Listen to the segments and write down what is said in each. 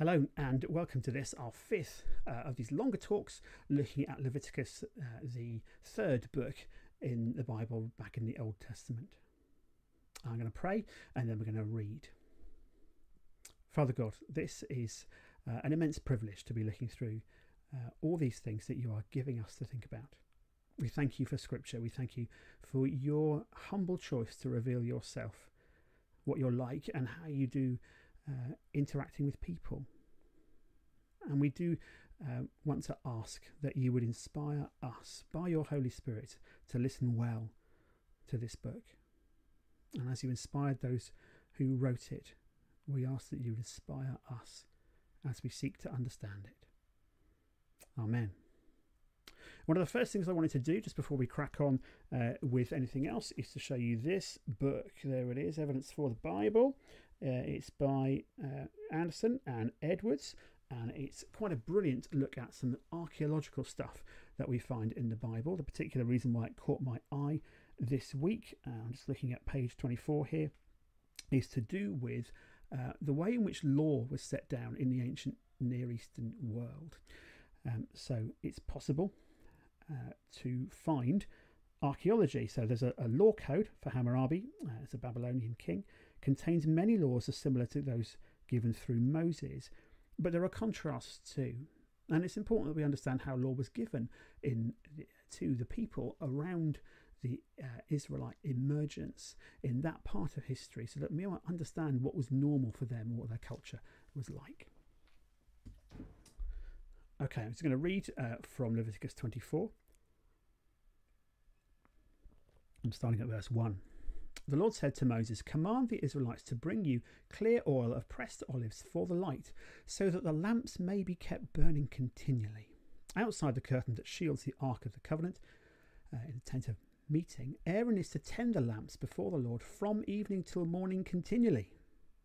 Hello, and welcome to this, our fifth uh, of these longer talks looking at Leviticus, uh, the third book in the Bible back in the Old Testament. I'm going to pray and then we're going to read. Father God, this is uh, an immense privilege to be looking through uh, all these things that you are giving us to think about. We thank you for Scripture. We thank you for your humble choice to reveal yourself, what you're like, and how you do uh, interacting with people. And we do uh, want to ask that you would inspire us by your Holy Spirit to listen well to this book. And as you inspired those who wrote it, we ask that you would inspire us as we seek to understand it. Amen. One of the first things I wanted to do just before we crack on uh, with anything else is to show you this book. There it is, Evidence for the Bible. Uh, it's by uh, Anderson and Edwards, and it's quite a brilliant look at some archaeological stuff that we find in the Bible. The particular reason why it caught my eye this week, uh, I'm just looking at page 24 here, is to do with uh, the way in which law was set down in the ancient Near Eastern world. Um, so it's possible uh, to find archaeology. So there's a, a law code for Hammurabi, uh, as a Babylonian king, contains many laws are similar to those given through Moses, but there are contrasts too. And it's important that we understand how law was given in to the people around the uh, Israelite emergence in that part of history so that we might understand what was normal for them, what their culture was like. Okay, I'm just going to read uh, from Leviticus 24. I'm starting at verse 1. The Lord said to Moses, Command the Israelites to bring you clear oil of pressed olives for the light, so that the lamps may be kept burning continually. Outside the curtain that shields the Ark of the Covenant, uh, in the tent of meeting, Aaron is to tend the lamps before the Lord from evening till morning continually.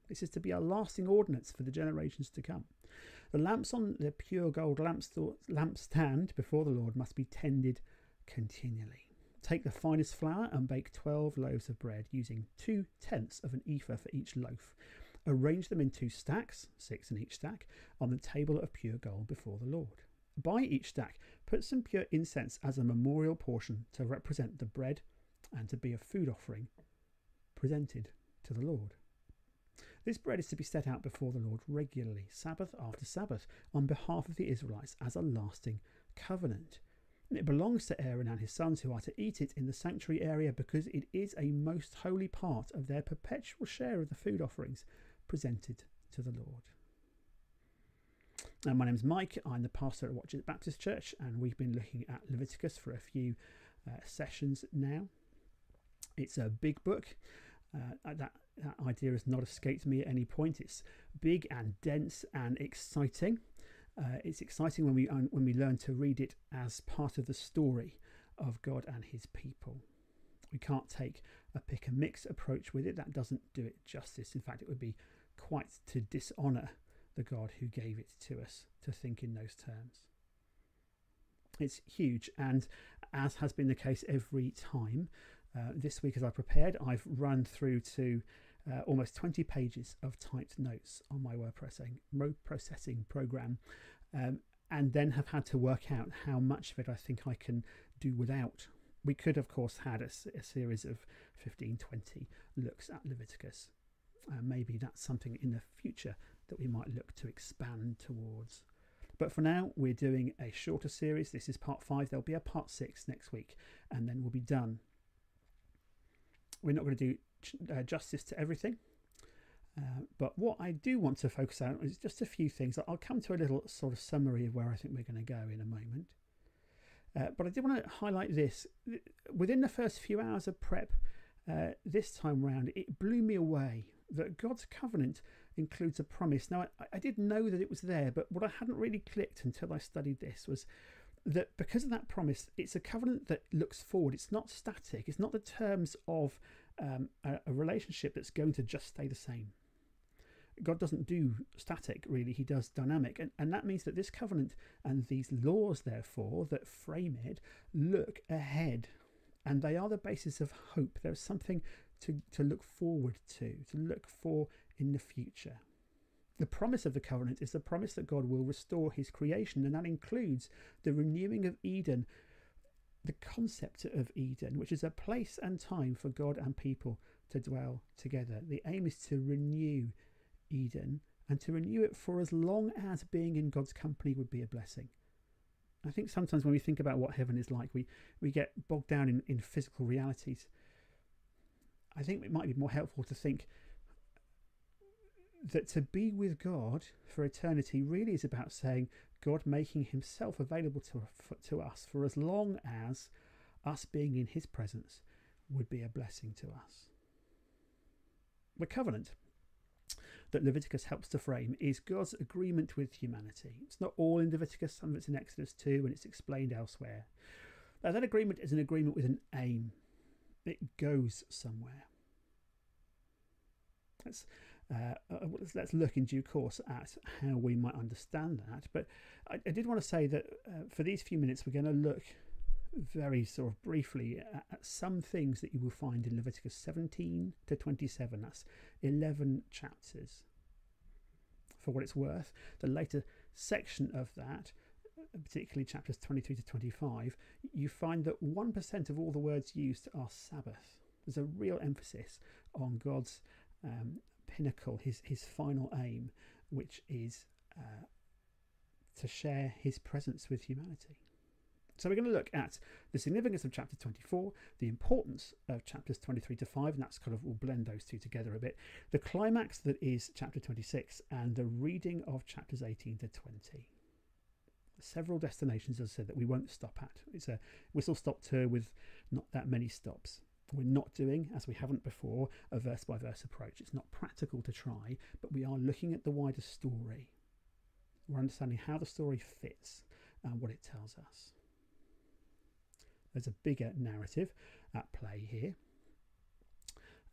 This is to be a lasting ordinance for the generations to come. The lamps on the pure gold lampstand before the Lord must be tended continually. Take the finest flour and bake 12 loaves of bread using two tenths of an ephah for each loaf. Arrange them in two stacks, six in each stack, on the table of pure gold before the Lord. By each stack, put some pure incense as a memorial portion to represent the bread and to be a food offering presented to the Lord. This bread is to be set out before the Lord regularly, Sabbath after Sabbath, on behalf of the Israelites as a lasting covenant. It belongs to Aaron and his sons who are to eat it in the sanctuary area because it is a most holy part of their perpetual share of the food offerings presented to the Lord. Now, my name's Mike. I'm the pastor at Watchet Baptist Church, and we've been looking at Leviticus for a few uh, sessions now. It's a big book. Uh, that, that idea has not escaped me at any point. It's big and dense and exciting. Uh, it's exciting when we when we learn to read it as part of the story of God and His people. We can't take a pick and mix approach with it. That doesn't do it justice. In fact, it would be quite to dishonour the God who gave it to us to think in those terms. It's huge, and as has been the case every time, uh, this week as I prepared, I've run through to uh, almost 20 pages of typed notes on my word processing, word processing program, um, and then have had to work out how much of it I think I can do without. We could, of course, had a, a series of 15, 20 looks at Leviticus. Uh, maybe that's something in the future that we might look to expand towards. But for now, we're doing a shorter series. This is part five. There'll be a part six next week, and then we'll be done. We're not going to do uh, justice to everything. Uh, but what I do want to focus on is just a few things. I'll come to a little sort of summary of where I think we're going to go in a moment. Uh, but I did want to highlight this. Within the first few hours of prep uh, this time round, it blew me away that God's covenant includes a promise. Now, I, I did know that it was there, but what I hadn't really clicked until I studied this was that because of that promise, it's a covenant that looks forward. It's not static. It's not the terms of um, a, a relationship that's going to just stay the same. God doesn't do static, really, He does dynamic. And, and that means that this covenant and these laws, therefore, that frame it, look ahead. And they are the basis of hope. There's something to, to look forward to, to look for in the future. The promise of the covenant is the promise that God will restore his creation, and that includes the renewing of Eden, the concept of Eden, which is a place and time for God and people to dwell together. The aim is to renew Eden and to renew it for as long as being in God's company would be a blessing. I think sometimes when we think about what heaven is like, we, we get bogged down in, in physical realities. I think it might be more helpful to think that to be with God for eternity really is about saying God making himself available to, to us for as long as us being in his presence would be a blessing to us. The covenant that Leviticus helps to frame is God's agreement with humanity. It's not all in Leviticus, some of it's in Exodus 2 and it's explained elsewhere. Now, that agreement is an agreement with an aim, it goes somewhere. Let's, uh, uh let's look in due course at how we might understand that. But I, I did want to say that uh, for these few minutes, we're going to look very sort of briefly at, at, some things that you will find in Leviticus 17 to 27. That's 11 chapters. For what it's worth, the later section of that, particularly chapters 23 to 25, you find that 1% of all the words used are Sabbath. There's a real emphasis on God's um, pinnacle, his, his final aim, which is uh, to share his presence with humanity. So we're going to look at the significance of chapter 24, the importance of chapters 23 to 5, and that's kind of we'll blend those two together a bit. The climax that is chapter 26, and the reading of chapters 18 to 20. Several destinations, as I said, that we won't stop at. It's a whistle stop tour with not that many stops. We're not doing, as we haven't before, a verse by verse approach. It's not practical to try, but we are looking at the wider story. We're understanding how the story fits and what it tells us. There's a bigger narrative at play here.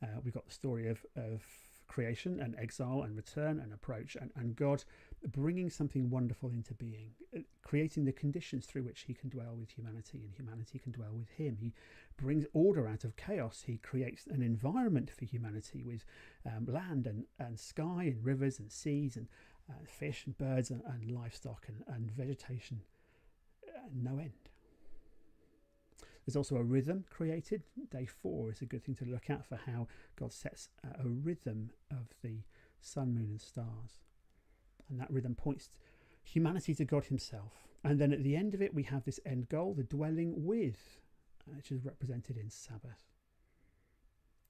Uh, we've got the story of, of creation and exile and return and approach and, and God bringing something wonderful into being, creating the conditions through which he can dwell with humanity and humanity can dwell with him. He brings order out of chaos. He creates an environment for humanity with um, land and, and sky and rivers and seas and uh, fish and birds and, and livestock and, and vegetation. Uh, no end. There's also a rhythm created. Day four is a good thing to look at for how God sets a rhythm of the sun, moon, and stars. And that rhythm points humanity to God Himself. And then at the end of it, we have this end goal, the dwelling with, uh, which is represented in Sabbath.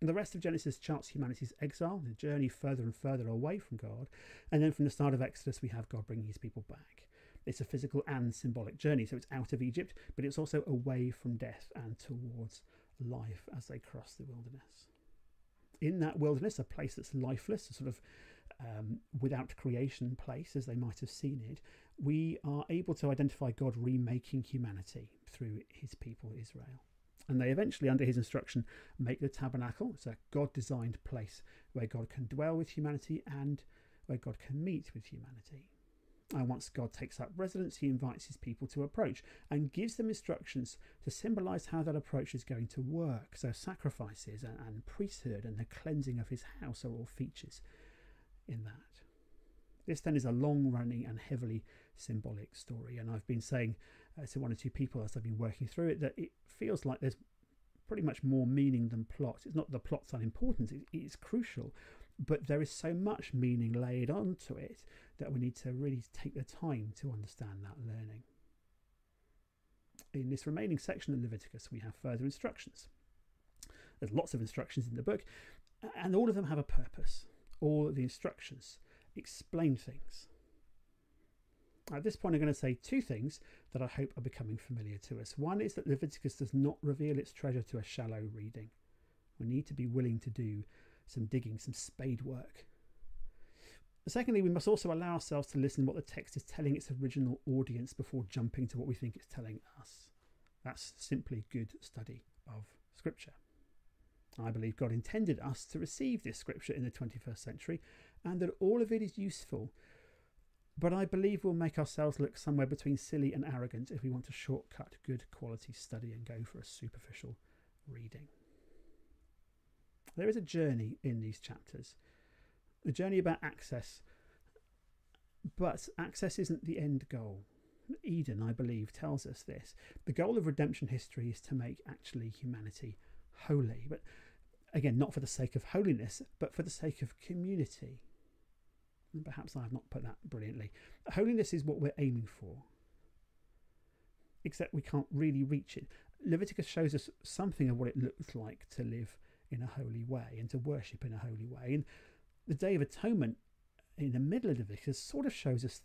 And the rest of Genesis charts humanity's exile, the journey further and further away from God. And then from the start of Exodus, we have God bringing his people back. It's a physical and symbolic journey. So it's out of Egypt, but it's also away from death and towards life as they cross the wilderness. In that wilderness, a place that's lifeless, a sort of um, without creation place, as they might have seen it, we are able to identify God remaking humanity through his people Israel. And they eventually, under his instruction, make the tabernacle. It's a God designed place where God can dwell with humanity and where God can meet with humanity. And once God takes up residence, he invites his people to approach and gives them instructions to symbolize how that approach is going to work. So, sacrifices and, and priesthood and the cleansing of his house are all features in that. This then is a long running and heavily symbolic story. And I've been saying uh, to one or two people as I've been working through it that it feels like there's pretty much more meaning than plot. It's not the plot's unimportant, it, it's crucial, but there is so much meaning laid onto it that we need to really take the time to understand that learning. In this remaining section of Leviticus, we have further instructions. There's lots of instructions in the book, and all of them have a purpose. All the instructions explain things. At this point, I'm going to say two things that I hope are becoming familiar to us. One is that Leviticus does not reveal its treasure to a shallow reading. We need to be willing to do some digging, some spade work. Secondly, we must also allow ourselves to listen to what the text is telling its original audience before jumping to what we think it's telling us. That's simply good study of Scripture. I believe God intended us to receive this Scripture in the 21st century and that all of it is useful. But I believe we'll make ourselves look somewhere between silly and arrogant if we want to shortcut good quality study and go for a superficial reading. There is a journey in these chapters, a journey about access But access isn't the end goal. Eden, I believe, tells us this. The goal of redemption history is to make actually humanity holy. But again, not for the sake of holiness, but for the sake of community. And perhaps I have not put that brilliantly. Holiness is what we're aiming for, except we can't really reach it. Leviticus shows us something of what it looks like to live in a holy way and to worship in a holy way. And the Day of Atonement in the middle of Leviticus sort of shows us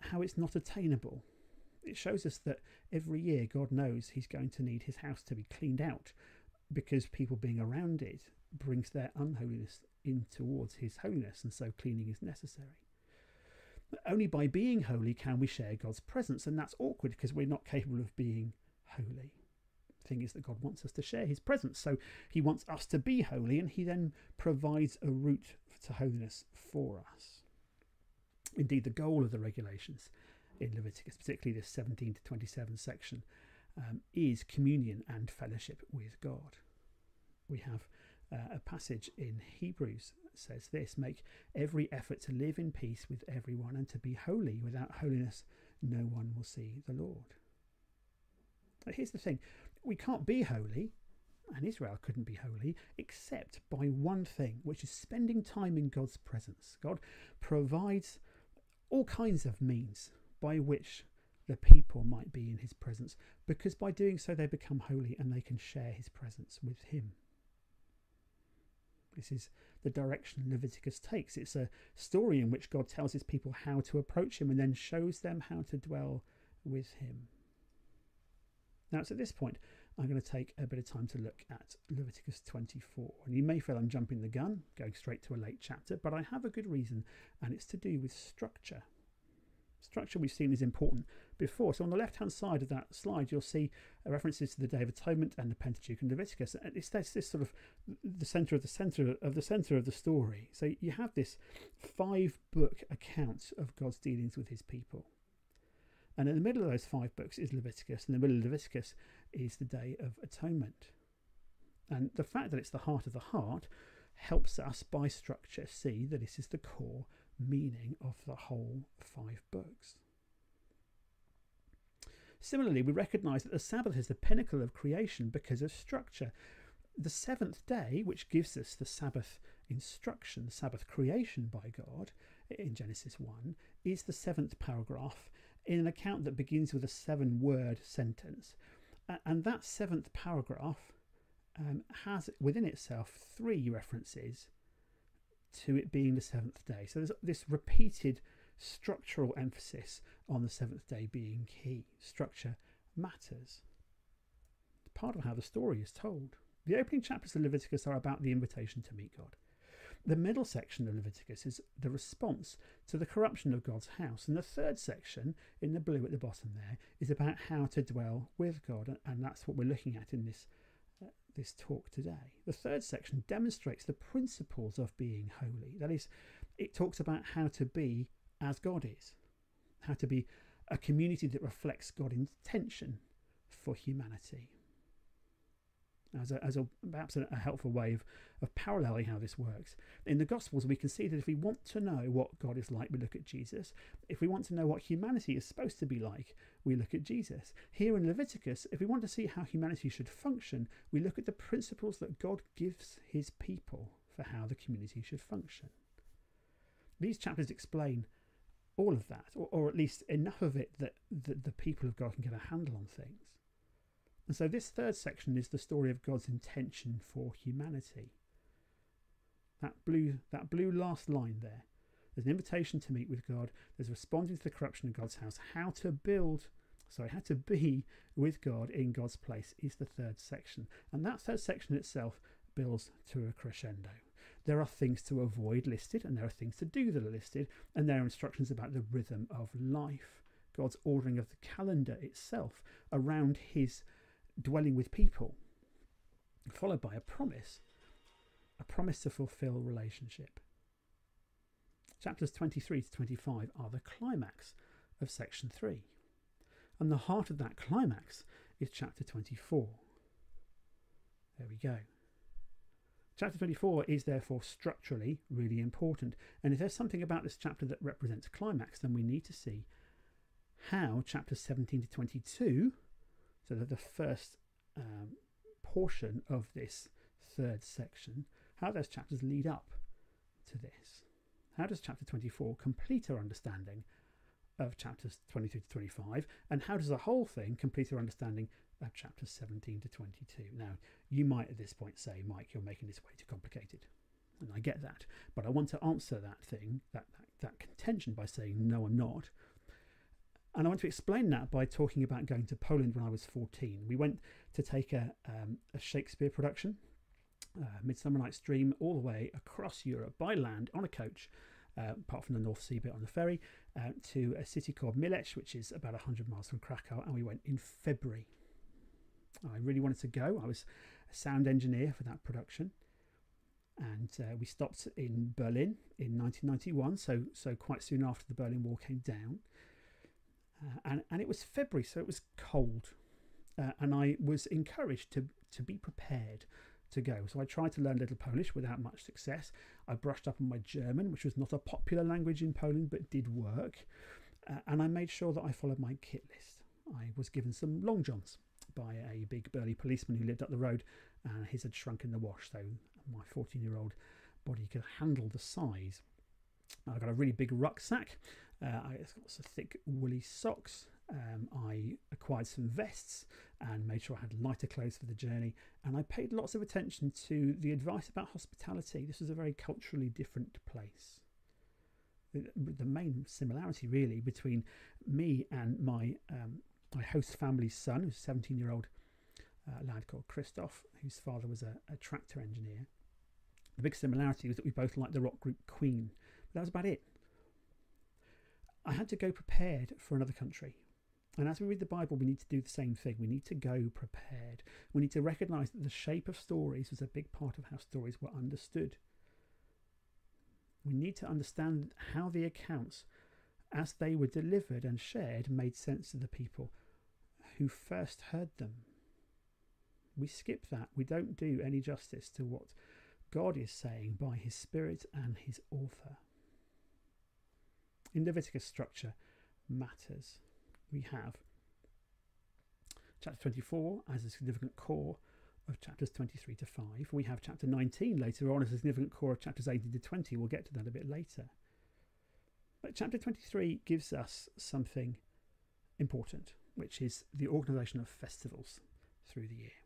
how it's not attainable. It shows us that every year God knows He's going to need His house to be cleaned out because people being around it brings their unholiness in towards His holiness, and so cleaning is necessary. Only by being holy can we share God's presence, and that's awkward because we're not capable of being holy. The thing is that God wants us to share His presence, so He wants us to be holy, and He then provides a route to holiness for us. Indeed, the goal of the regulations in Leviticus, particularly this 17 to 27 section, um, is communion and fellowship with God. We have uh, a passage in Hebrews that says this Make every effort to live in peace with everyone and to be holy. Without holiness, no one will see the Lord. But here's the thing we can't be holy, and Israel couldn't be holy, except by one thing, which is spending time in God's presence. God provides all kinds of means by which the people might be in his presence, because by doing so they become holy and they can share his presence with him. This is the direction Leviticus takes. It's a story in which God tells his people how to approach him and then shows them how to dwell with him. Now, it's at this point I'm going to take a bit of time to look at Leviticus 24. And you may feel I'm jumping the gun, going straight to a late chapter, but I have a good reason, and it's to do with structure. Structure we've seen is important before. So on the left hand side of that slide, you'll see references to the Day of Atonement and the Pentateuch and Leviticus. And it's this, this sort of the center of the center of the center of the story. So you have this five book account of God's dealings with his people. And in the middle of those five books is Leviticus, and in the middle of Leviticus is the Day of Atonement. And the fact that it's the heart of the heart helps us by structure see that this is the core meaning of the whole five books. Similarly, we recognize that the Sabbath is the pinnacle of creation because of structure. The seventh day, which gives us the Sabbath instruction, the Sabbath creation by God in Genesis 1, is the seventh paragraph in an account that begins with a seven word sentence. And that seventh paragraph um, has within itself three references to it being the seventh day. So there's this repeated structural emphasis on the seventh day being key. Structure matters. It's part of how the story is told. The opening chapters of Leviticus are about the invitation to meet God. The middle section of Leviticus is the response to the corruption of God's house. And the third section, in the blue at the bottom there, is about how to dwell with God. And that's what we're looking at in this this talk today. The third section demonstrates the principles of being holy. That is, it talks about how to be as God is, how to be a community that reflects God's intention for humanity. As a, as a perhaps a, a helpful way of, of paralleling how this works. In the Gospels, we can see that if we want to know what God is like, we look at Jesus. If we want to know what humanity is supposed to be like, we look at Jesus. Here in Leviticus, if we want to see how humanity should function, we look at the principles that God gives his people for how the community should function. These chapters explain all of that, or, or at least enough of it that, that the people of God can get a handle on things. And so this third section is the story of God's intention for humanity. That blue, that blue last line there there's an invitation to meet with God. There's responding to the corruption of God's house. How to build, sorry, how to be with God in God's place is the third section. And that third section itself builds to a crescendo. There are things to avoid listed, and there are things to do that are listed, and there are instructions about the rhythm of life. God's ordering of the calendar itself around his dwelling with people, followed by a promise a promise to fulfill relationship. Chapters 23 to 25 are the climax of section 3. And the heart of that climax is chapter 24. There we go. Chapter 24 is therefore structurally really important. And if there's something about this chapter that represents climax, then we need to see how chapters 17 to 22, so that the first um, portion of this third section, how those chapters lead up to this. How does chapter 24 complete our understanding of chapters 23 to 25? And how does the whole thing complete our understanding of chapters 17 to 22? Now, you might at this point say, Mike, you're making this way too complicated. And I get that. But I want to answer that thing, that, that, that contention, by saying, no, I'm not. And I want to explain that by talking about going to Poland when I was 14. We went to take a, um, a Shakespeare production, uh, Midsummer Night's Dream, all the way across Europe by land on a coach, uh, apart from the North Sea bit on the ferry, uh, to a city called Mielec, which is about 100 miles from Krakow. And we went in February. I really wanted to go. I was a sound engineer for that production. And uh, we stopped in Berlin in 1991, so so quite soon after the Berlin Wall came down. Uh, and, and it was February, so it was cold. Uh, and I was encouraged to, to be prepared to go. So I tried to learn a little Polish without much success. I brushed up on my German, which was not a popular language in Poland but did work. Uh, and I made sure that I followed my kit list. I was given some long johns by a big burly policeman who lived up the road, and his had shrunk in the wash, so my 14 year old body could handle the size. I got a really big rucksack uh, I got some thick woolly socks. Um, I acquired some vests and made sure I had lighter clothes for the journey. And I paid lots of attention to the advice about hospitality. This was a very culturally different place. The, the main similarity, really, between me and my um, my host family's son, who's a 17 year old uh, lad called Christoph, whose father was a, a tractor engineer. The big similarity was that we both liked the rock group Queen. But that was about it. I had to go prepared for another country. And as we read the Bible, we need to do the same thing. We need to go prepared. We need to recognize that the shape of stories was a big part of how stories were understood. We need to understand how the accounts, as they were delivered and shared, made sense to the people who first heard them. We skip that. We don't do any justice to what God is saying by His Spirit and His author in Leviticus structure matters. We have chapter 24 as a significant core of chapters 23 to 5. We have chapter 19 later on as a significant core of chapters 18 to 20. We'll get to that a bit later. But chapter 23 gives us something important, which is the organisation of festivals through the year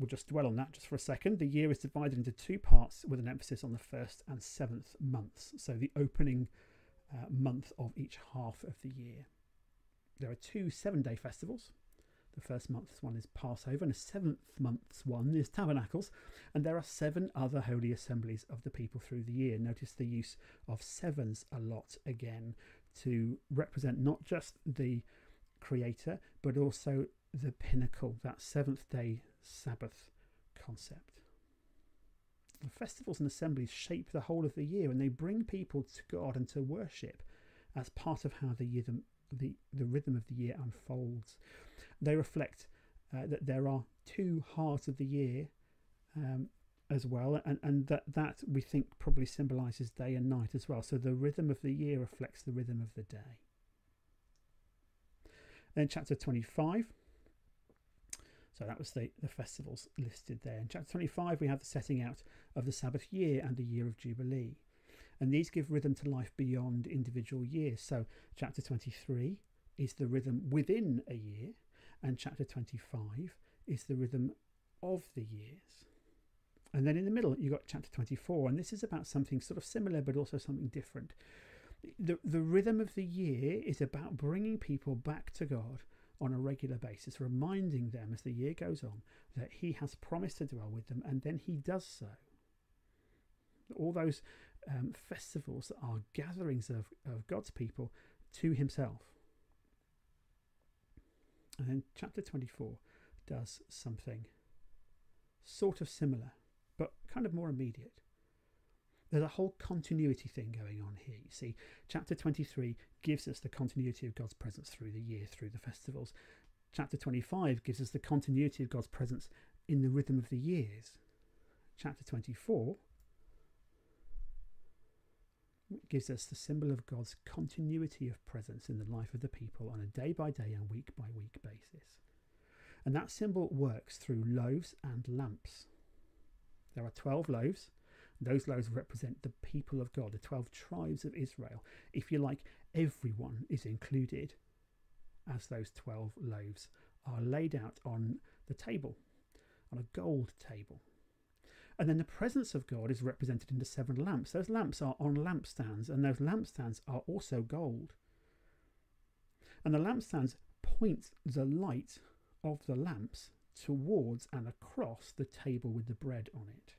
we'll just dwell on that just for a second. The year is divided into two parts with an emphasis on the first and seventh months, so the opening uh, month of each half of the year. There are two seven day festivals. The first month's one is Passover, and the seventh month's one is Tabernacles. And there are seven other holy assemblies of the people through the year. Notice the use of sevens a lot again to represent not just the Creator, but also the pinnacle, that seventh day Sabbath concept. The festivals and assemblies shape the whole of the year and they bring people to God and to worship as part of how the, rhythm, the, the rhythm of the year unfolds. They reflect uh, that there are two halves of the year um, as well, and, and that, that we think probably symbolises day and night as well. So the rhythm of the year reflects the rhythm of the day. Then, chapter 25 so that was the, the festivals listed there. In chapter 25, we have the setting out of the Sabbath year and the year of Jubilee. And these give rhythm to life beyond individual years. So, chapter 23 is the rhythm within a year, and chapter 25 is the rhythm of the years. And then in the middle, you've got chapter 24, and this is about something sort of similar but also something different. The, the rhythm of the year is about bringing people back to God on a regular basis, reminding them as the year goes on that He has promised to dwell with them, and then He does so. All those um, festivals are gatherings of, of God's people to Himself. And then chapter 24 does something sort of similar, but kind of more immediate. There's a whole continuity thing going on here. You see, chapter 23 gives us the continuity of God's presence through the year, through the festivals. Chapter 25 gives us the continuity of God's presence in the rhythm of the years. Chapter 24 gives us the symbol of God's continuity of presence in the life of the people on a day by day and week by week basis. And that symbol works through loaves and lamps. There are 12 loaves. Those loaves represent the people of God, the 12 tribes of Israel. If you like, everyone is included as those 12 loaves are laid out on the table, on a gold table. And then the presence of God is represented in the seven lamps. Those lamps are on lampstands, and those lampstands are also gold. And the lampstands point the light of the lamps towards and across the table with the bread on it.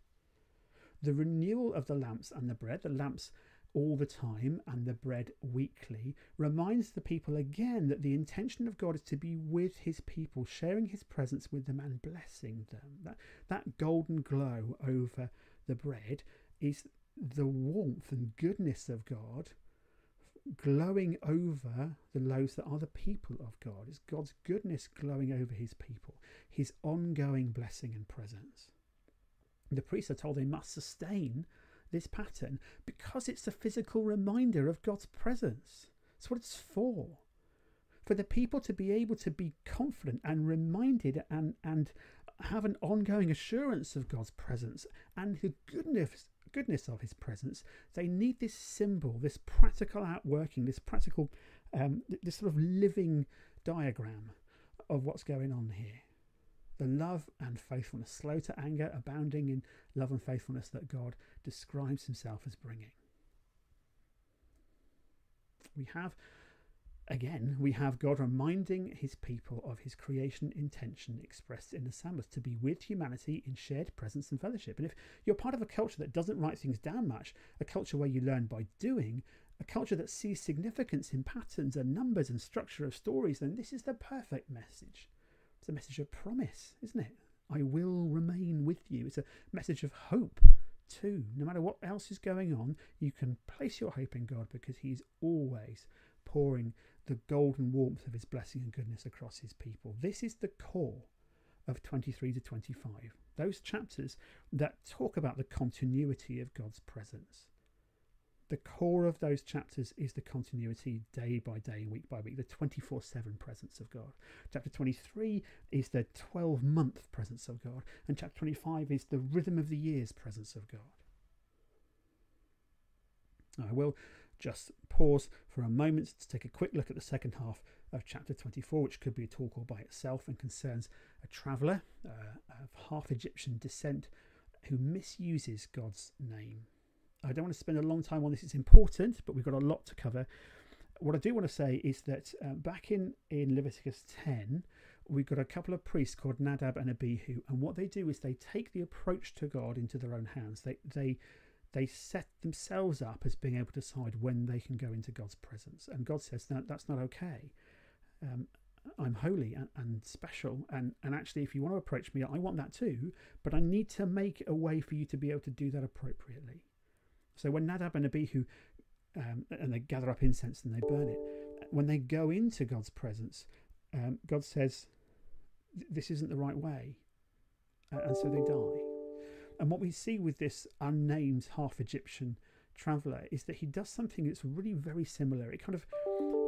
The renewal of the lamps and the bread, the lamps all the time and the bread weekly reminds the people again that the intention of God is to be with his people, sharing his presence with them and blessing them. That, that golden glow over the bread is the warmth and goodness of God glowing over the loaves that are the people of God. It's God's goodness glowing over his people, his ongoing blessing and presence. The priests are told they must sustain this pattern because it's a physical reminder of God's presence. That's what it's for. For the people to be able to be confident and reminded and, and have an ongoing assurance of God's presence and the goodness goodness of his presence, they need this symbol, this practical outworking, this practical, um, this sort of living diagram of what's going on here the love and faithfulness, slow to anger, abounding in love and faithfulness that God describes himself as bringing. We have, again, we have God reminding his people of his creation intention expressed in the Sabbath to be with humanity in shared presence and fellowship. And if you're part of a culture that doesn't write things down much, a culture where you learn by doing, a culture that sees significance in patterns and numbers and structure of stories, then this is the perfect message. It's a message of promise, isn't it? I will remain with you. It's a message of hope, too. No matter what else is going on, you can place your hope in God because He's always pouring the golden warmth of His blessing and goodness across His people. This is the core of 23 to 25. Those chapters that talk about the continuity of God's presence. The core of those chapters is the continuity day by day, and week by week, the 24 7 presence of God. Chapter 23 is the 12 month presence of God, and chapter 25 is the rhythm of the years presence of God. I will just pause for a moment to take a quick look at the second half of chapter 24, which could be a talk all by itself and concerns a traveller uh, of half Egyptian descent who misuses God's name. I don't want to spend a long time on this. It's important, but we've got a lot to cover. What I do want to say is that uh, back in, in Leviticus 10, we've got a couple of priests called Nadab and Abihu, and what they do is they take the approach to God into their own hands. They they they set themselves up as being able to decide when they can go into God's presence, and God says that that's not okay. Um, I'm holy and, and, special, and and actually, if you want to approach me, I want that too. But I need to make a way for you to be able to do that appropriately. So when Nadab and Abihu um, and they gather up incense and they burn it, when they go into God's presence, um, God says, "This isn't the right way," and so they die. And what we see with this unnamed half Egyptian traveller is that he does something that's really very similar. It kind of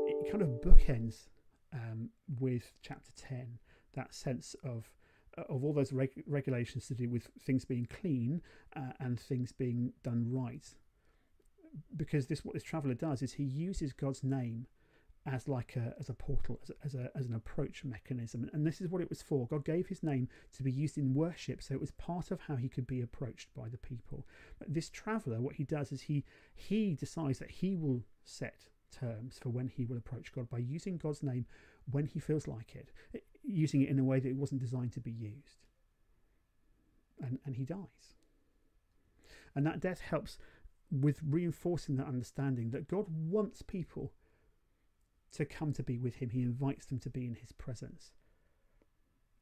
it kind of bookends um, with chapter ten. That sense of of all those reg- regulations to do with things being clean uh, and things being done right. Because this what this traveller does is he uses God's name as like a as a portal as a, as, a, as an approach mechanism. And this is what it was for. God gave his name to be used in worship so it was part of how he could be approached by the people. But this traveler what he does is he he decides that he will set terms for when he will approach god by using god's name when he feels like it using it in a way that it wasn't designed to be used. And, and he dies. And that death helps with reinforcing that understanding that God wants people to come to be with him. He invites them to be in his presence.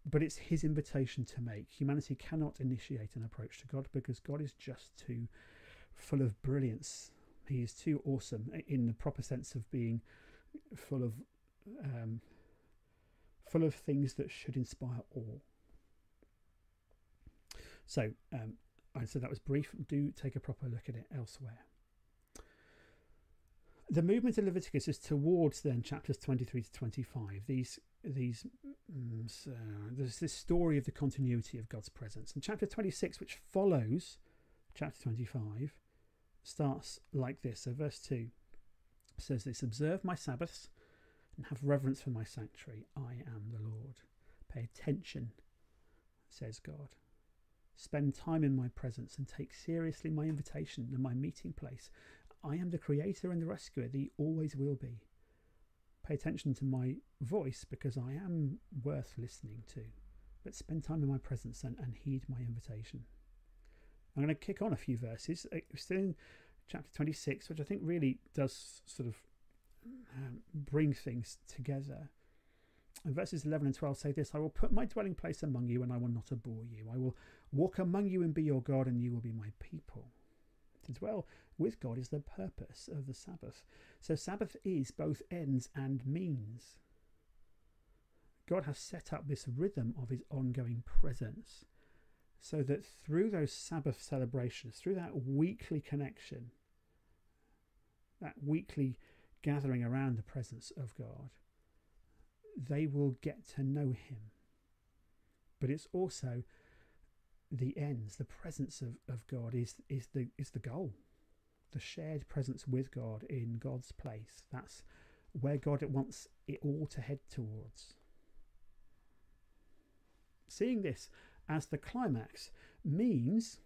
But it's his invitation to make. Humanity cannot initiate an approach to God because God is just too full of brilliance. He is too awesome in the proper sense of being full of um, full of things that should inspire awe. So, um, I said that was brief. Do take a proper look at it elsewhere. The movement of Leviticus is towards then chapters 23 to 25. These these mm, so there's this story of the continuity of God's presence. And chapter 26, which follows chapter 25, starts like this. So verse 2 says this Observe my Sabbaths and have reverence for my sanctuary. I am the Lord. Pay attention, says God. Spend time in my presence and take seriously my invitation and my meeting place. I am the creator and the rescuer, the always will be. Pay attention to my voice because I am worth listening to. But spend time in my presence and, and heed my invitation. I'm going to kick on a few verses. Uh, still in chapter 26, which I think really does sort of um, bring things together. And verses 11 and 12 say this I will put my dwelling place among you, and I will not abhor you. I will walk among you and be your God, and you will be my people. To dwell with God is the purpose of the Sabbath. So, Sabbath is both ends and means. God has set up this rhythm of his ongoing presence so that through those Sabbath celebrations, through that weekly connection, that weekly gathering around the presence of God, they will get to know Him. But it's also the ends, the presence of, of God is, is, the, is the goal. The shared presence with God in God's place. That's where God wants it all to head towards. Seeing this as the climax means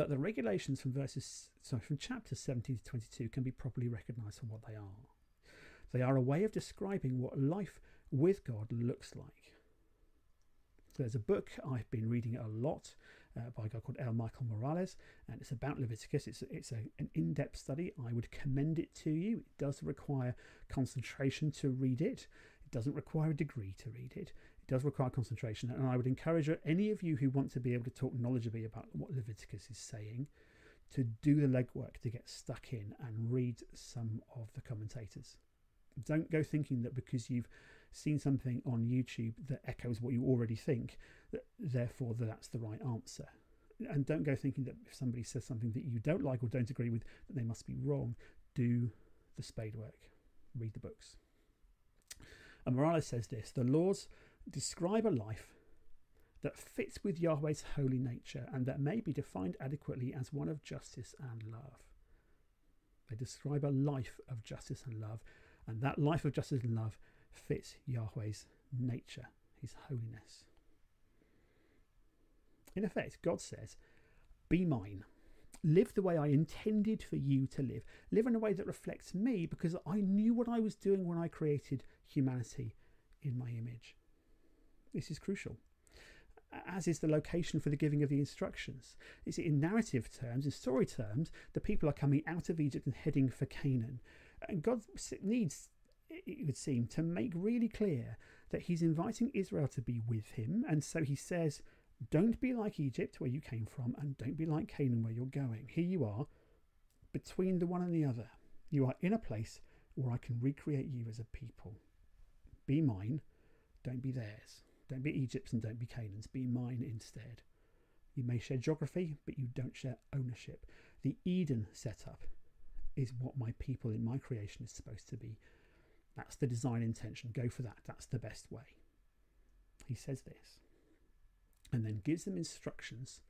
that the regulations from verses sorry from chapters 17 to 22 can be properly recognized for what they are. They are a way of describing what life with God looks like. There's a book I've been reading a lot uh, by a guy called L. Michael Morales, and it's about Leviticus. It's it's a, an in-depth study. I would commend it to you. It does require concentration to read it. It doesn't require a degree to read it does require concentration, and I would encourage any of you who want to be able to talk knowledgeably about what Leviticus is saying to do the legwork to get stuck in and read some of the commentators. Don't go thinking that because you've seen something on YouTube that echoes what you already think, that therefore that's the right answer. And don't go thinking that if somebody says something that you don't like or don't agree with, that they must be wrong. Do the spade work. Read the books. And Morales says this the laws describe a life that fits with Yahweh's holy nature and that may be defined adequately as one of justice and love. They describe a life of justice and love, and that life of justice and love fits Yahweh's nature, his holiness. In effect, God says, Be mine. Live the way I intended for you to live. Live in a way that reflects me because I knew what I was doing when I created humanity in my image. This is crucial. As is the location for the giving of the instructions. Is it in narrative terms, in story terms, the people are coming out of Egypt and heading for Canaan. And God needs, it would seem, to make really clear that He's inviting Israel to be with Him. And so He says, Don't be like Egypt, where you came from, and don't be like Canaan, where you're going. Here you are, between the one and the other. You are in a place where I can recreate you as a people. Be mine, don't be theirs. Don't be Egypt's and don't be Canaan's. Be mine instead. You may share geography, but you don't share ownership. The Eden setup is what my people in my creation is supposed to be. That's the design intention. Go for that. That's the best way. He says this and then gives them instructions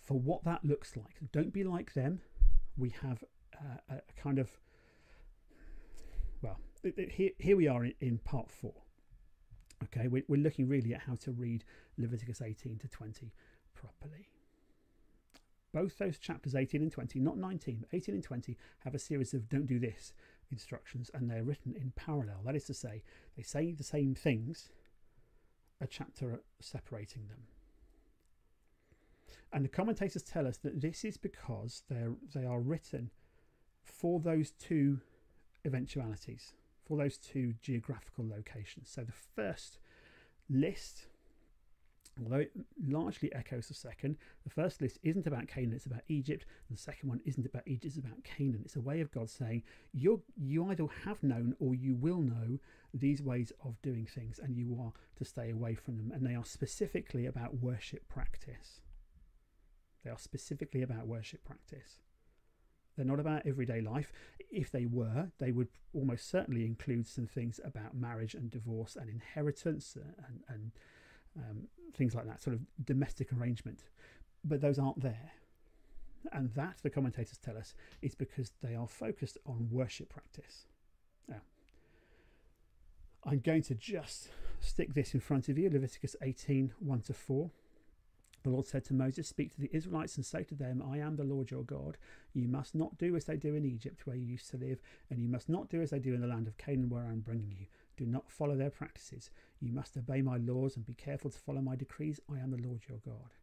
for what that looks like. Don't be like them. We have uh, a kind of, well, here, here we are in, in part four. Okay, we're, we're looking really at how to read Leviticus 18 to 20 properly. Both those chapters 18 and 20, not 19, 18 and 20, have a series of don't do this instructions and they're written in parallel. That is to say, they say the same things, a chapter separating them. And the commentators tell us that this is because they're, they are written for those two eventualities for those two geographical locations. So the first list, although it largely echoes the second, the first list isn't about Canaan, it's about Egypt. The second one isn't about Egypt, it's about Canaan. It's a way of God saying, you you either have known or you will know these ways of doing things, and you are to stay away from them. And they are specifically about worship practice. They are specifically about worship practice. They're not about everyday life. If they were, they would almost certainly include some things about marriage and divorce and inheritance and, and um, things like that, sort of domestic arrangement. But those aren't there. And that, the commentators tell us, is because they are focused on worship practice. Now, I'm going to just stick this in front of you Leviticus 18 1 to 4. The Lord said to Moses, Speak to the Israelites and say to them, I am the Lord your God. You must not do as they do in Egypt, where you used to live, and you must not do as they do in the land of Canaan, where I am bringing you. Do not follow their practices. You must obey my laws and be careful to follow my decrees. I am the Lord your God.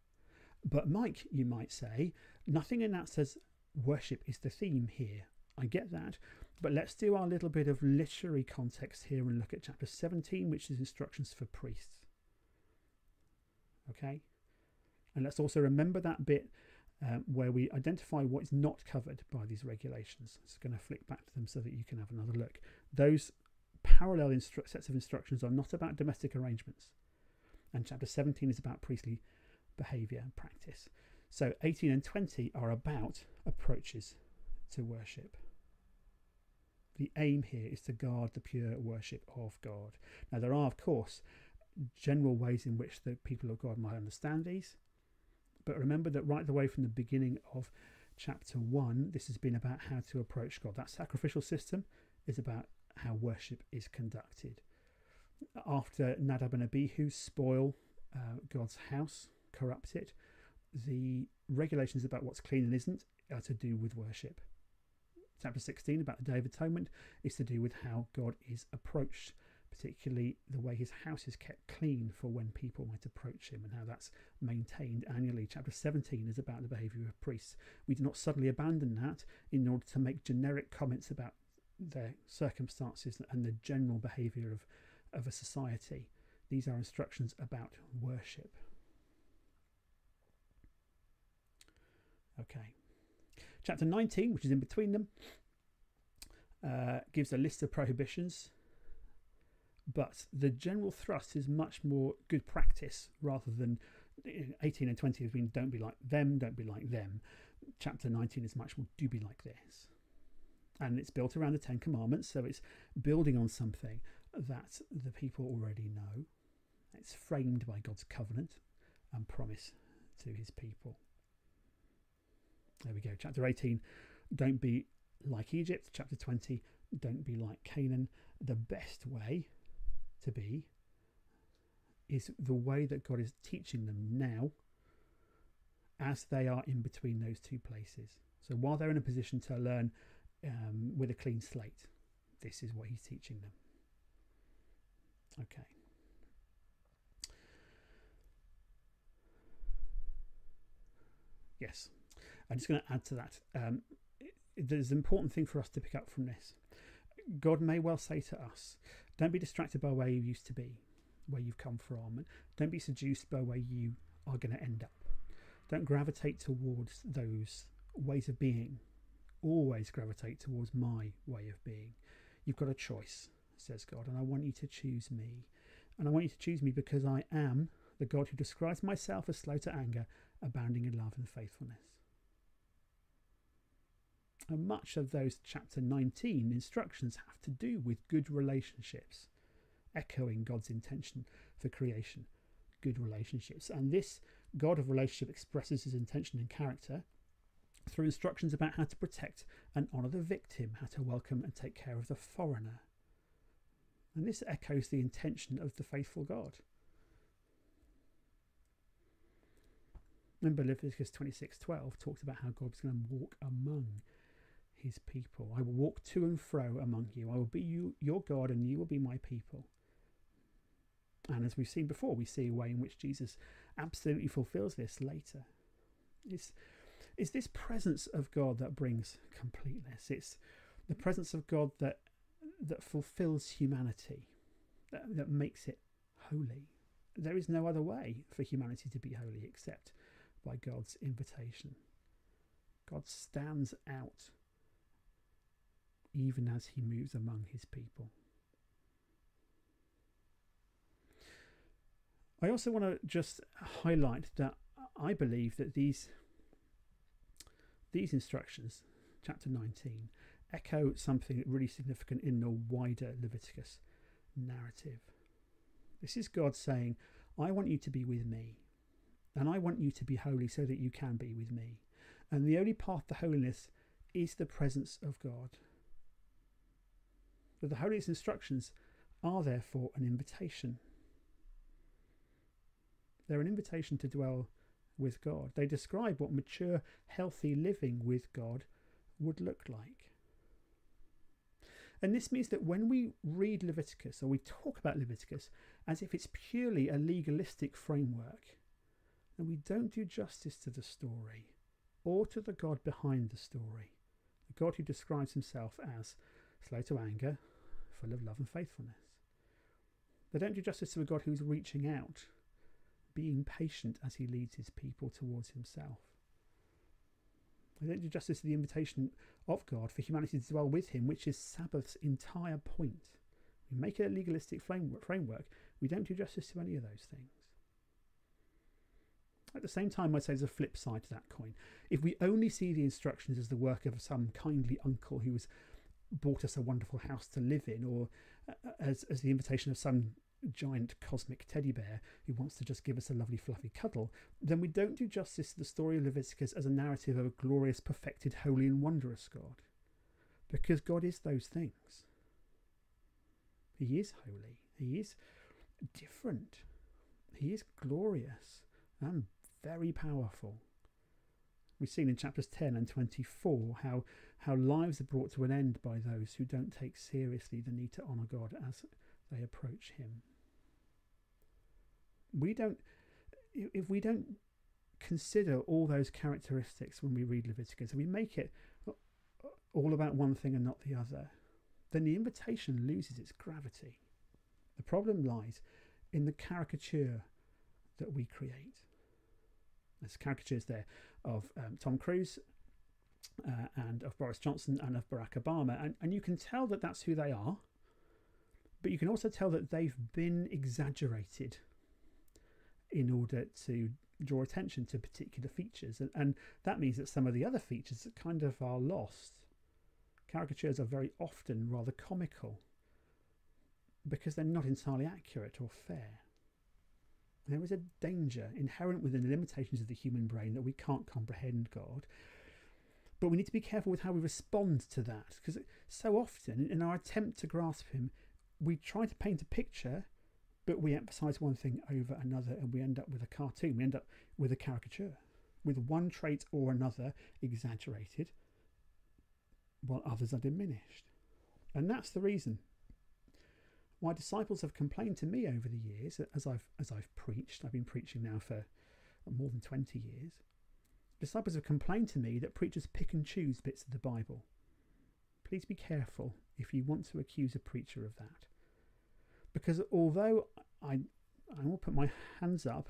But, Mike, you might say, nothing in that says worship is the theme here. I get that. But let's do our little bit of literary context here and look at chapter 17, which is instructions for priests. Okay? And let's also remember that bit um, where we identify what is not covered by these regulations. It's going to flick back to them so that you can have another look. Those parallel sets of instructions are not about domestic arrangements. And chapter 17 is about priestly behaviour and practice. So 18 and 20 are about approaches to worship. The aim here is to guard the pure worship of God. Now, there are, of course, general ways in which the people of God might understand these. But remember that right the way from the beginning of chapter 1, this has been about how to approach God. That sacrificial system is about how worship is conducted. After Nadab and Abihu spoil uh, God's house, corrupt it, the regulations about what's clean and isn't are to do with worship. Chapter 16 about the Day of Atonement is to do with how God is approached particularly the way his house is kept clean for when people might approach him and how that's maintained annually. Chapter 17 is about the behaviour of priests. We do not suddenly abandon that in order to make generic comments about their circumstances and the general behaviour of, of a society. These are instructions about worship. Okay. Chapter 19, which is in between them, uh, gives a list of prohibitions but the general thrust is much more good practice rather than 18 and 20 has been don't be like them, don't be like them. Chapter 19 is much more do be like this. And it's built around the Ten Commandments, so it's building on something that the people already know. It's framed by God's covenant and promise to his people. There we go. Chapter 18, don't be like Egypt. Chapter 20, don't be like Canaan. The best way to be is the way that God is teaching them now as they are in between those two places. So while they're in a position to learn um, with a clean slate, this is what he's teaching them. Okay. Yes, I'm just going to add to that. Um, there's an important thing for us to pick up from this. God may well say to us, don't be distracted by where you used to be, where you've come from. and Don't be seduced by where you are going to end up. Don't gravitate towards those ways of being. Always gravitate towards my way of being. You've got a choice, says God, and I want you to choose me. And I want you to choose me because I am the God who describes myself as slow to anger, abounding in love and faithfulness. And much of those chapter 19 instructions have to do with good relationships, echoing God's intention for creation, good relationships. And this God of relationship expresses his intention and character through instructions about how to protect and honour the victim, how to welcome and take care of the foreigner. And this echoes the intention of the faithful God. Remember Leviticus 26:12 talked about how God going to walk among his people. I will walk to and fro among you. I will be you, your God, and you will be my people. And as we've seen before, we see a way in which Jesus absolutely fulfills this later. It's, it's this presence of God that brings completeness. It's the presence of God that that fulfills humanity, that, that makes it holy. There is no other way for humanity to be holy except by God's invitation. God stands out even as he moves among his people. I also want to just highlight that I believe that these these instructions, chapter 19, echo something really significant in the wider Leviticus narrative. This is God saying, I want you to be with me, and I want you to be holy so that you can be with me. And the only path to holiness is the presence of God. But the holiest instructions are therefore an invitation. They're an invitation to dwell with God. They describe what mature, healthy living with God would look like. And this means that when we read Leviticus or we talk about Leviticus as if it's purely a legalistic framework, then we don't do justice to the story or to the God behind the story, the God who describes himself as slow to anger, full of love and faithfulness. They don't do justice to a God who's reaching out, being patient as he leads his people towards himself. They don't do justice to the invitation of God for humanity to dwell with Him, which is Sabbath's entire point. We make it a legalistic framework. We don't do justice to any of those things. At the same time, I'd say there's a flip side to that coin. If we only see the instructions as the work of some kindly uncle who has bought us a wonderful house to live in, or uh, as, as the invitation of some giant cosmic teddy bear who wants to just give us a lovely fluffy cuddle, then we don't do justice to the story of Leviticus as a narrative of a glorious, perfected, holy, and wondrous God. Because God is those things. He is holy. He is different. He is glorious and very powerful. We've seen in chapters 10 and 24 how, how lives are brought to an end by those who don't take seriously the need to honour God as they approach Him we don't if we don't consider all those characteristics when we read Leviticus, and we make it all about one thing and not the other, then the invitation loses its gravity. The problem lies in the caricature that we create. There's caricatures there of um, Tom Cruise uh, and of Boris Johnson and of Barack Obama, and, and you can tell that that's who they are, but you can also tell that they've been exaggerated in order to draw attention to particular features. And, and that means that some of the other features kind of are lost. Caricatures are very often rather comical because they're not entirely accurate or fair. There is a danger inherent within the limitations of the human brain that we can't comprehend God. But we need to be careful with how we respond to that because so often, in our attempt to grasp Him, we try to paint a picture but we emphasize one thing over another and we end up with a cartoon, we end up with a caricature, with one trait or another exaggerated while others are diminished. And that's the reason why disciples have complained to me over the years as I've as I've preached. I've been preaching now for more than 20 years. Disciples have complained to me that preachers pick and choose bits of the Bible. Please be careful if you want to accuse a preacher of that because although I, I will put my hands up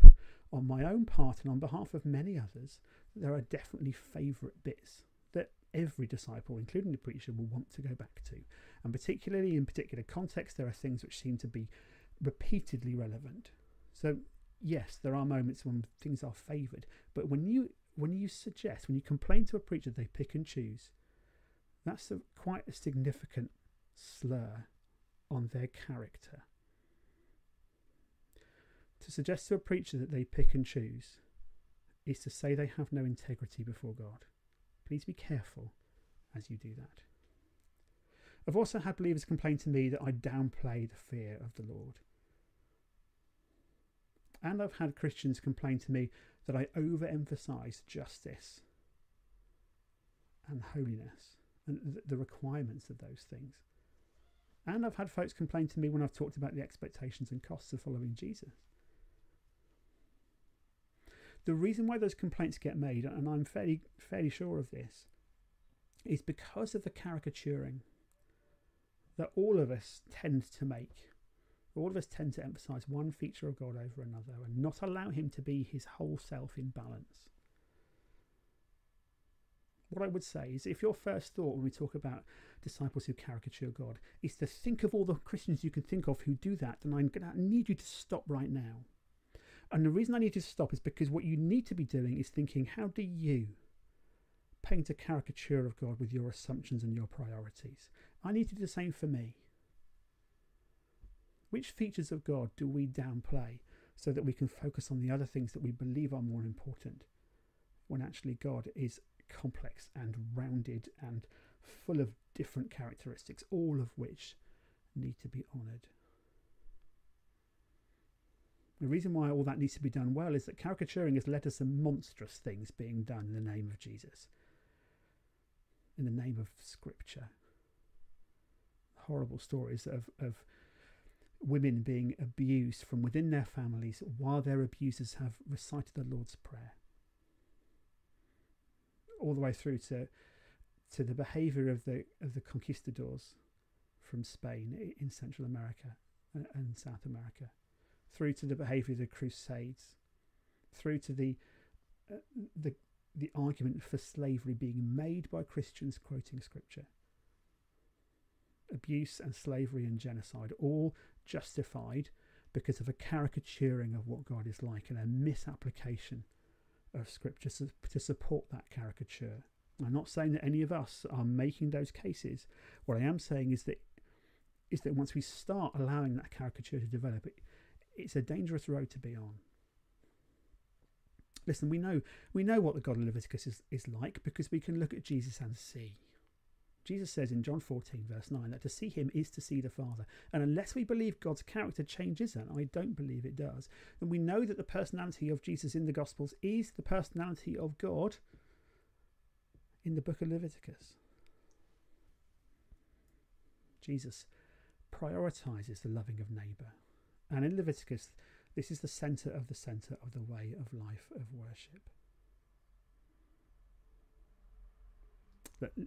on my own part and on behalf of many others, there are definitely favourite bits that every disciple, including the preacher, will want to go back to. And particularly in particular contexts, there are things which seem to be repeatedly relevant. So, yes, there are moments when things are favoured, but when you when you suggest, when you complain to a preacher they pick and choose, that's a, quite a significant slur on their character. To suggest to a preacher that they pick and choose is to say they have no integrity before God. Please be careful as you do that. I've also had believers complain to me that I downplay the fear of the Lord. And I've had Christians complain to me that I overemphasize justice and holiness and the requirements of those things. And I've had folks complain to me when I've talked about the expectations and costs of following Jesus. The reason why those complaints get made, and I'm fairly fairly sure of this, is because of the caricaturing that all of us tend to make. All of us tend to emphasize one feature of God over another and not allow him to be his whole self in balance. What I would say is if your first thought when we talk about disciples who caricature God is to think of all the Christians you can think of who do that, then I'm going to need you to stop right now and the reason I need you to stop is because what you need to be doing is thinking, how do you paint a caricature of God with your assumptions and your priorities. I need to do the same for me. Which features of God do we downplay so that we can focus on the other things that we believe are more important when actually God is complex and rounded and full of different characteristics, all of which need to be honoured? The reason why all that needs to be done well is that caricaturing has led to some monstrous things being done in the name of Jesus, in the name of Scripture. Horrible stories of, of women being abused from within their families while their abusers have recited the Lord's Prayer. All the way through to to the behaviour of the of the conquistadors from Spain in Central America and South America through to the behaviour of the Crusades, through to the uh, the the argument for slavery being made by Christians quoting Scripture. Abuse and slavery and genocide, all justified because of a caricaturing of what God is like and a misapplication of Scripture to support that caricature. I'm not saying that any of us are making those cases. What I am saying is that is that once we start allowing that caricature to develop, it, it's a dangerous road to be on. Listen, we know we know what the God of Leviticus is, is like because we can look at Jesus and see. Jesus says in John 14, verse 9, that to see him is to see the Father. And unless we believe God's character changes, and I don't believe it does, then we know that the personality of Jesus in the Gospels is the personality of God in the book of Leviticus. Jesus prioritizes the loving of neighbour and in Leviticus, this is the centre of the centre of the way of life of worship.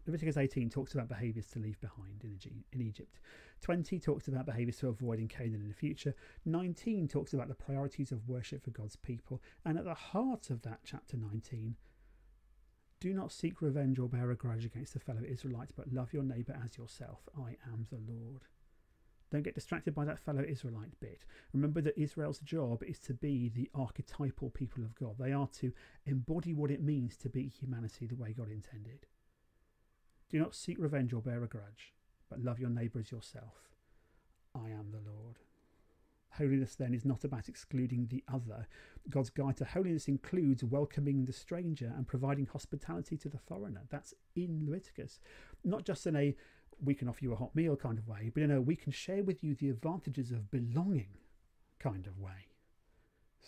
Leviticus 18 talks about behaviours to leave behind in Egypt. 20 talks about behaviours to avoid in Canaan in the future. 19 talks about the priorities of worship for God's people. And at the heart of that, chapter 19, do not seek revenge or bear a grudge against a fellow Israelite, but love your neighbour as yourself. I am the Lord. Don't get distracted by that fellow Israelite bit. Remember that Israel's job is to be the archetypal people of God. They are to embody what it means to be humanity the way God intended. Do not seek revenge or bear a grudge, but love your neighbour as yourself. I am the Lord. Holiness then is not about excluding the other. God's guide to holiness includes welcoming the stranger and providing hospitality to the foreigner. That's in Leviticus. Not just in a we can offer you a hot meal kind of way, but in a we can share with you the advantages of belonging kind of way.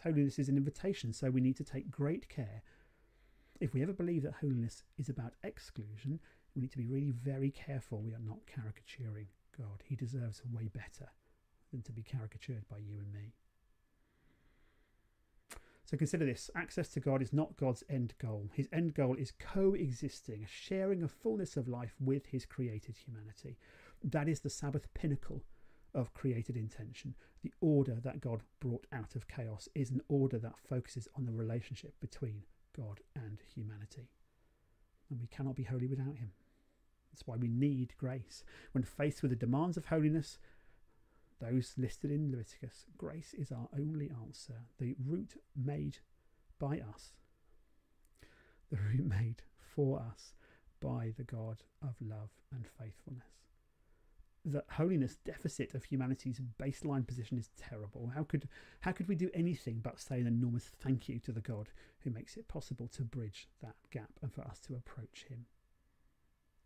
Holiness is an invitation, so we need to take great care. If we ever believe that holiness is about exclusion, we need to be really very careful we are not caricaturing God. He deserves way better than to be caricatured by you and me. So consider this access to God is not God's end goal. His end goal is coexisting, sharing a fullness of life with his created humanity. That is the Sabbath pinnacle of created intention. The order that God brought out of chaos is an order that focuses on the relationship between God and humanity. And we cannot be holy without him. That's why we need grace. When faced with the demands of holiness, those listed in Leviticus. Grace is our only answer, the route made by us, the route made for us by the God of love and faithfulness. The holiness deficit of humanity's baseline position is terrible. How could how could we do anything but say an enormous thank you to the God who makes it possible to bridge that gap and for us to approach him?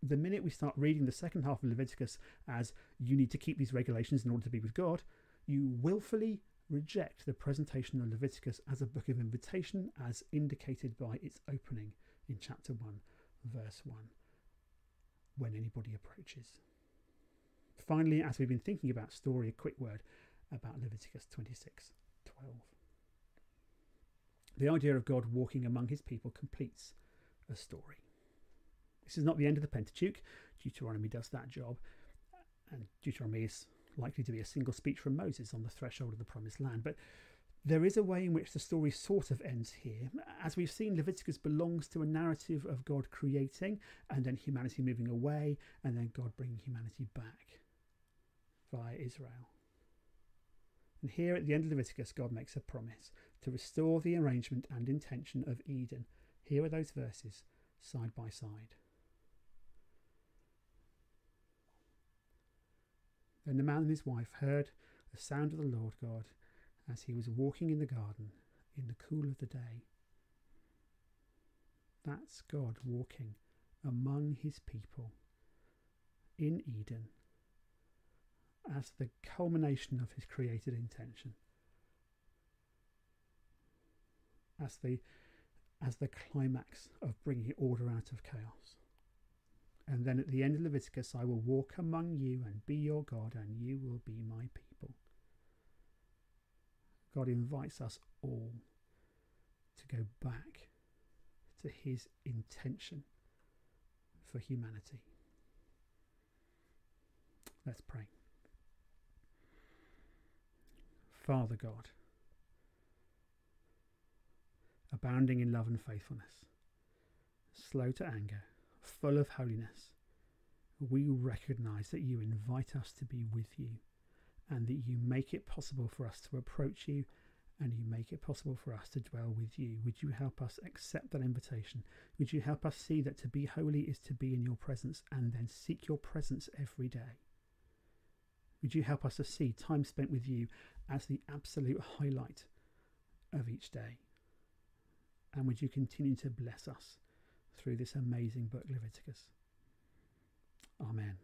The minute we start reading the second half of Leviticus as you need to keep these regulations in order to be with God, you willfully reject the presentation of Leviticus as a book of invitation, as indicated by its opening in chapter 1, verse 1, when anybody approaches. Finally, as we've been thinking about story, a quick word about Leviticus 26 12. The idea of God walking among his people completes a story. This is not the end of the Pentateuch. Deuteronomy does that job, and Deuteronomy is likely to be a single speech from Moses on the threshold of the promised land. But there is a way in which the story sort of ends here. As we've seen, Leviticus belongs to a narrative of God creating and then humanity moving away and then God bringing humanity back via Israel. And here at the end of Leviticus, God makes a promise to restore the arrangement and intention of Eden. Here are those verses side by side. Then the man and his wife heard the sound of the Lord God as he was walking in the garden in the cool of the day. That's God walking among his people in Eden as the culmination of his created intention. As the as the climax of bringing order out of chaos. And then at the end of Leviticus, I will walk among you and be your God, and you will be my people. God invites us all to go back to his intention for humanity. Let's pray. Father God, abounding in love and faithfulness, slow to anger, full of holiness, we recognize that you invite us to be with you and that you make it possible for us to approach you and you make it possible for us to dwell with you. Would you help us accept that invitation? Would you help us see that to be holy is to be in your presence and then seek your presence every day? Would you help us to see time spent with you as the absolute highlight of each day? And would you continue to bless us through this amazing book, Leviticus? Amen.